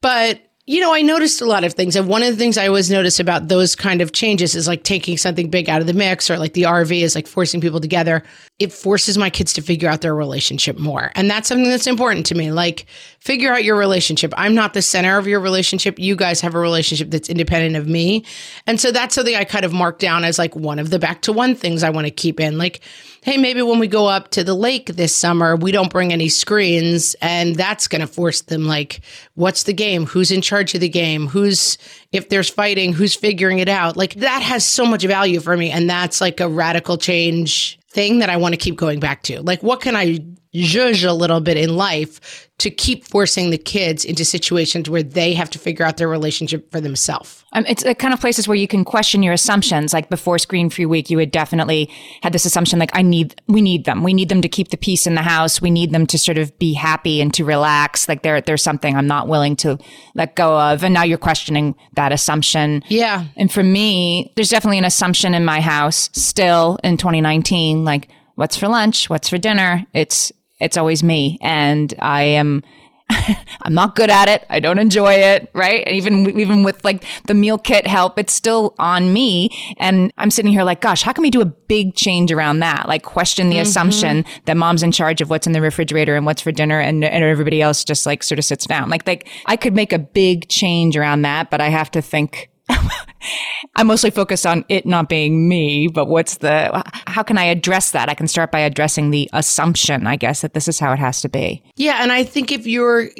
But you know, I noticed a lot of things. And one of the things I always notice about those kind of changes is like taking something big out of the mix or like the RV is like forcing people together. It forces my kids to figure out their relationship more. And that's something that's important to me. Like, figure out your relationship. I'm not the center of your relationship. You guys have a relationship that's independent of me. And so that's something I kind of mark down as like one of the back to one things I want to keep in. Like, hey, maybe when we go up to the lake this summer, we don't bring any screens. And that's going to force them like, what's the game? Who's in charge of the game? Who's, if there's fighting, who's figuring it out? Like that has so much value for me. And that's like a radical change thing that I want to keep going back to. Like, what can I zhuzh a little bit in life to keep forcing the kids into situations where they have to figure out their relationship for themselves. Um, it's the kind of places where you can question your assumptions. Like before Screen Free Week, you had definitely had this assumption like, I need, we need them. We need them to keep the peace in the house. We need them to sort of be happy and to relax. Like there, there's something I'm not willing to let go of. And now you're questioning that assumption. Yeah. And for me, there's definitely an assumption in my house still in 2019, like, what's for lunch? What's for dinner? It's it's always me. And I am, I'm not good at it. I don't enjoy it, right? And even even with like the meal kit help, it's still on me. And I'm sitting here like, gosh, how can we do a big change around that? Like question the mm-hmm. assumption that mom's in charge of what's in the refrigerator and what's for dinner, and, and everybody else just like sort of sits down. Like like I could make a big change around that, but I have to think I'm mostly focused on it not being me, but what's the, how can I address that? I can start by addressing the assumption, I guess, that this is how it has to be. Yeah. And I think if you're,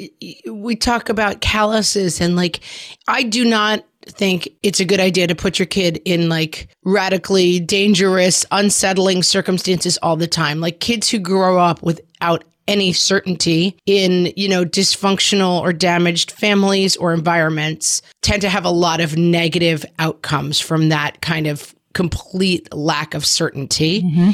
we talk about calluses and like, I do not think it's a good idea to put your kid in like radically dangerous, unsettling circumstances all the time. Like kids who grow up without any certainty in, you know, dysfunctional or damaged families or environments tend to have a lot of negative outcomes from that kind of complete lack of certainty. Mm-hmm.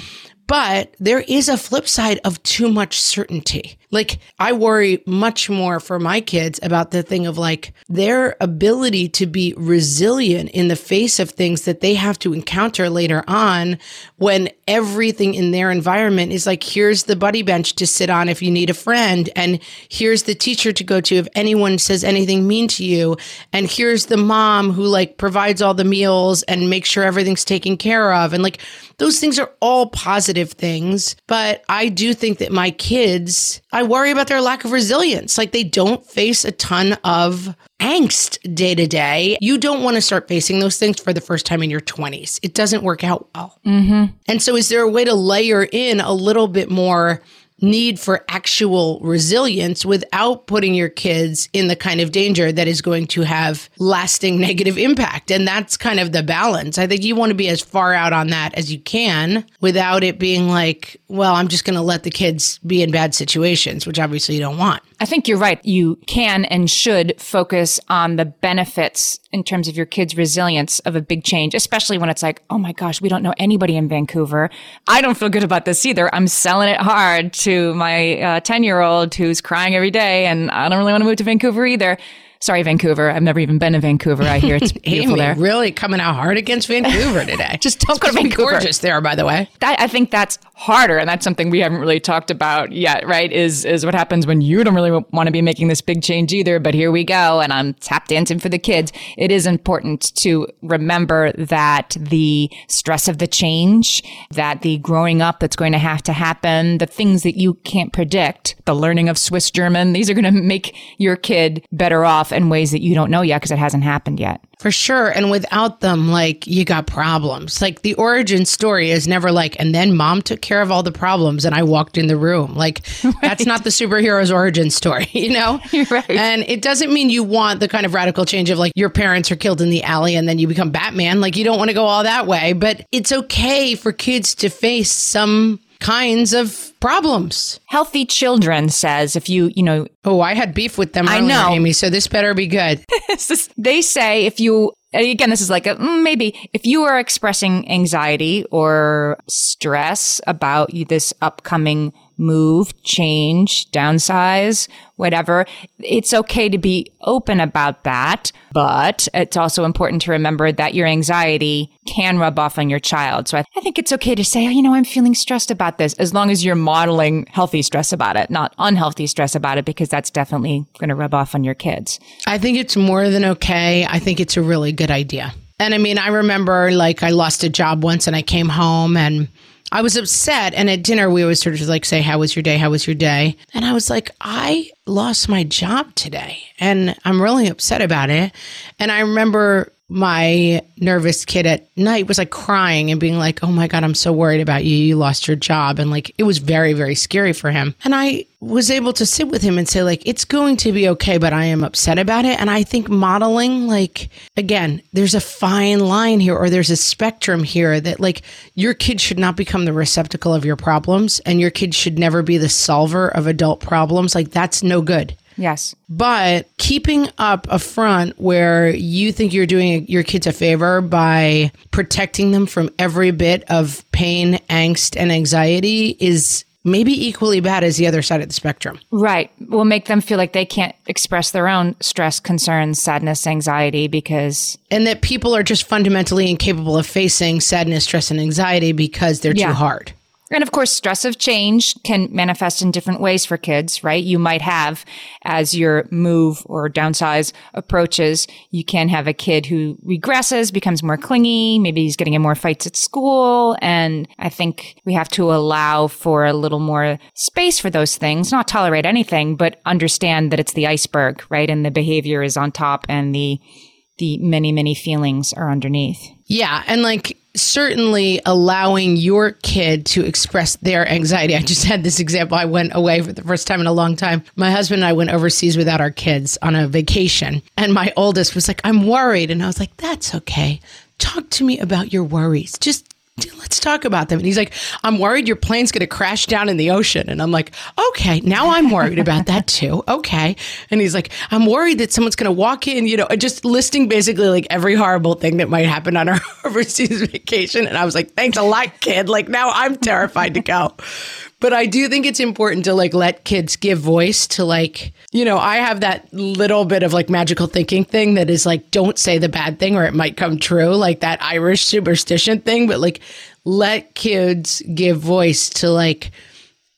But there is a flip side of too much certainty. Like, I worry much more for my kids about the thing of like their ability to be resilient in the face of things that they have to encounter later on when everything in their environment is like, here's the buddy bench to sit on if you need a friend. And here's the teacher to go to if anyone says anything mean to you. And here's the mom who like provides all the meals and makes sure everything's taken care of. And like, those things are all positive things. But I do think that my kids, I worry about their lack of resilience. Like they don't face a ton of angst day to day. You don't want to start facing those things for the first time in your 20s. It doesn't work out well. Mm-hmm. And so, is there a way to layer in a little bit more? Need for actual resilience without putting your kids in the kind of danger that is going to have lasting negative impact. And that's kind of the balance. I think you want to be as far out on that as you can without it being like, well, I'm just going to let the kids be in bad situations, which obviously you don't want. I think you're right. You can and should focus on the benefits in terms of your kids' resilience of a big change, especially when it's like, oh my gosh, we don't know anybody in Vancouver. I don't feel good about this either. I'm selling it hard to my 10 uh, year old who's crying every day, and I don't really want to move to Vancouver either. Sorry, Vancouver. I've never even been to Vancouver. I hear it's beautiful Amy, there. Really coming out hard against Vancouver today. Just don't go to It's Vancouver. Gorgeous there, by the way. That, I think that's harder, and that's something we haven't really talked about yet. Right? Is is what happens when you don't really want to be making this big change either. But here we go, and I'm tap dancing for the kids. It is important to remember that the stress of the change, that the growing up that's going to have to happen, the things that you can't predict, the learning of Swiss German, these are going to make your kid better off in ways that you don't know yet because it hasn't happened yet. For sure. And without them, like, you got problems. Like, the origin story is never like, and then mom took care of all the problems and I walked in the room. Like, that's not the superhero's origin story, you know? You're right. And it doesn't mean you want the kind of radical change of like your parents are killed in the alley and then you become Batman. Like, you don't want to go all that way. But it's okay for kids to face some kinds of problems. Healthy Children says if you, you know, Oh, I had beef with them I know. Amy, so this better be good. they say if you again this is like a mm, maybe if you are expressing anxiety or stress about this upcoming move change downsize whatever it's okay to be open about that but it's also important to remember that your anxiety can rub off on your child so i, I think it's okay to say oh, you know i'm feeling stressed about this as long as you're modeling healthy stress about it not unhealthy stress about it because that's definitely going to rub off on your kids I think it's more than okay. I think it's a really good idea. And I mean, I remember like I lost a job once and I came home and I was upset. And at dinner, we always sort of like say, How was your day? How was your day? And I was like, I lost my job today and I'm really upset about it. And I remember my nervous kid at night was like crying and being like, Oh my God, I'm so worried about you. You lost your job. And like, it was very, very scary for him. And I was able to sit with him and say, like, it's going to be okay, but I am upset about it. And I think modeling, like, again, there's a fine line here or there's a spectrum here that, like, your kid should not become the receptacle of your problems and your kid should never be the solver of adult problems. Like, that's no good. Yes But keeping up a front where you think you're doing your kids a favor by protecting them from every bit of pain, angst, and anxiety is maybe equally bad as the other side of the spectrum. Right. Will make them feel like they can't express their own stress, concerns, sadness, anxiety because And that people are just fundamentally incapable of facing sadness, stress, and anxiety because they're Yeah. too hard. And of course stress of change can manifest in different ways for kids, right? You might have as your move or downsize approaches, you can have a kid who regresses, becomes more clingy, maybe he's getting in more fights at school, and I think we have to allow for a little more space for those things, not tolerate anything, but understand that it's the iceberg, right? And the behavior is on top and the the many, many feelings are underneath. Yeah. And like, certainly allowing your kid to express their anxiety. I just had this example. I went away for the first time in a long time. My husband and I went overseas without our kids on a vacation. And my oldest was like, I'm worried. And I was like, that's okay. Talk to me about your worries. Just let's talk about them. And he's like, I'm worried your plane's going to crash down in the ocean. And I'm like, okay, now I'm worried about that too. Okay. And he's like, I'm worried that someone's going to walk in, you know, just listing basically like every horrible thing that might happen on our overseas vacation. And I was like, thanks a lot, kid. Like now I'm terrified to go. But I do think it's important to like let kids give voice to like, you know, I have that little bit of like magical thinking thing that is like, don't say the bad thing or it might come true, like that Irish superstition thing. But like, let kids give voice to like,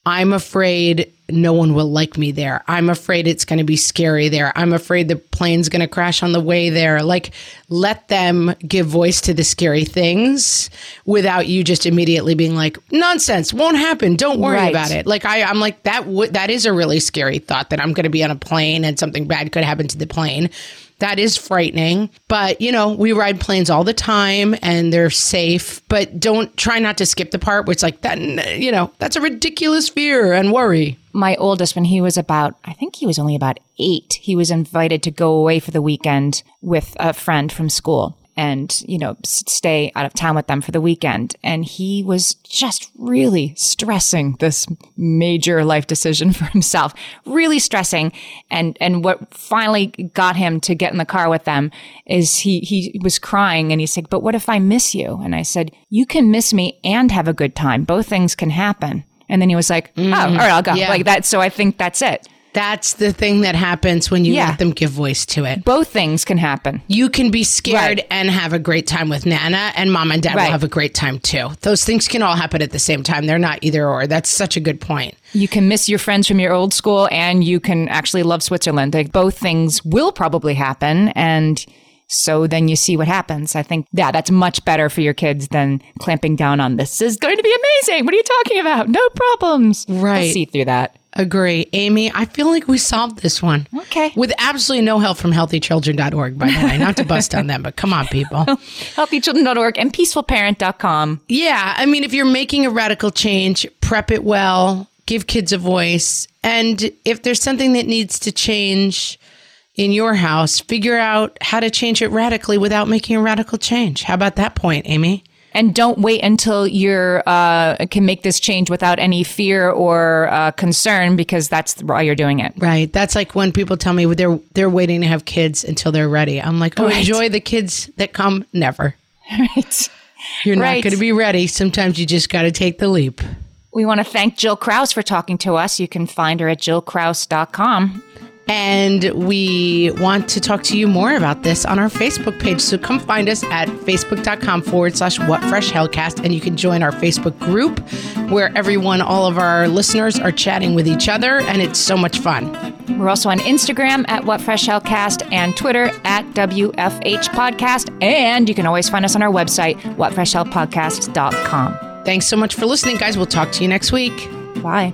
I'm afraid no one will like me there. I'm afraid it's going to be scary there. I'm afraid the plane's going to crash on the way there. Like, let them give voice to the scary things without you just immediately being like, nonsense, won't happen. Don't worry Right. about it. Like, I, I'm like, that would, that is a really scary thought that I'm going to be on a plane and something bad could happen to the plane. That is frightening. But, you know, we ride planes all the time and they're safe, but don't try not to skip the part where it's like that, you know, that's a ridiculous fear and worry. My oldest, when he was about, I think he was only about eight, he was invited to go away for the weekend with a friend from school and, you know, stay out of town with them for the weekend. And he was just really stressing this major life decision for himself, really stressing. And, and what finally got him to get in the car with them is he, he was crying and he said, but what if I miss you? And I said, you can miss me and have a good time. Both things can happen. And then he was like, oh, mm. all right, I'll go. Yeah. Like that. So I think that's it. That's the thing that happens when you yeah. let them give voice to it. Both things can happen. You can be scared right. and have a great time with Nana, and mom and dad right. will have a great time too. Those things can all happen at the same time. They're not either or. That's such a good point. You can miss your friends from your old school, and you can actually love Switzerland. Like both things will probably happen, and so then you see what happens. I think, yeah, that's much better for your kids than clamping down on this is going to be amazing. What are you talking about? No problems. Right. I'll see through that. Agree. Amy, I feel like we solved this one. Okay. With absolutely no help from healthychildren.org, by the way. Not to bust on them, but come on, people. healthychildren.org and peacefulparent.com. Yeah. I mean, if you're making a radical change, prep it well, give kids a voice. And if there's something that needs to change in your house, figure out how to change it radically without making a radical change. How about that point, Amy? And don't wait until you uh, can make this change without any fear or uh, concern because that's why you're doing it. Right. That's like when people tell me they're they're waiting to have kids until they're ready. I'm like, oh, right. enjoy the kids that come. Never. Right. You're right. not going to be ready. Sometimes you just got to take the leap. We want to thank Jill Krause for talking to us. You can find her at jillkrause.com. And we want to talk to you more about this on our Facebook page. So come find us at facebook.com forward slash what fresh hellcast. And you can join our Facebook group where everyone, all of our listeners are chatting with each other. And it's so much fun. We're also on Instagram at What Fresh Hellcast and Twitter at WFH Podcast. And you can always find us on our website, whatfreshhellpodcast.com. Thanks so much for listening, guys. We'll talk to you next week. Bye.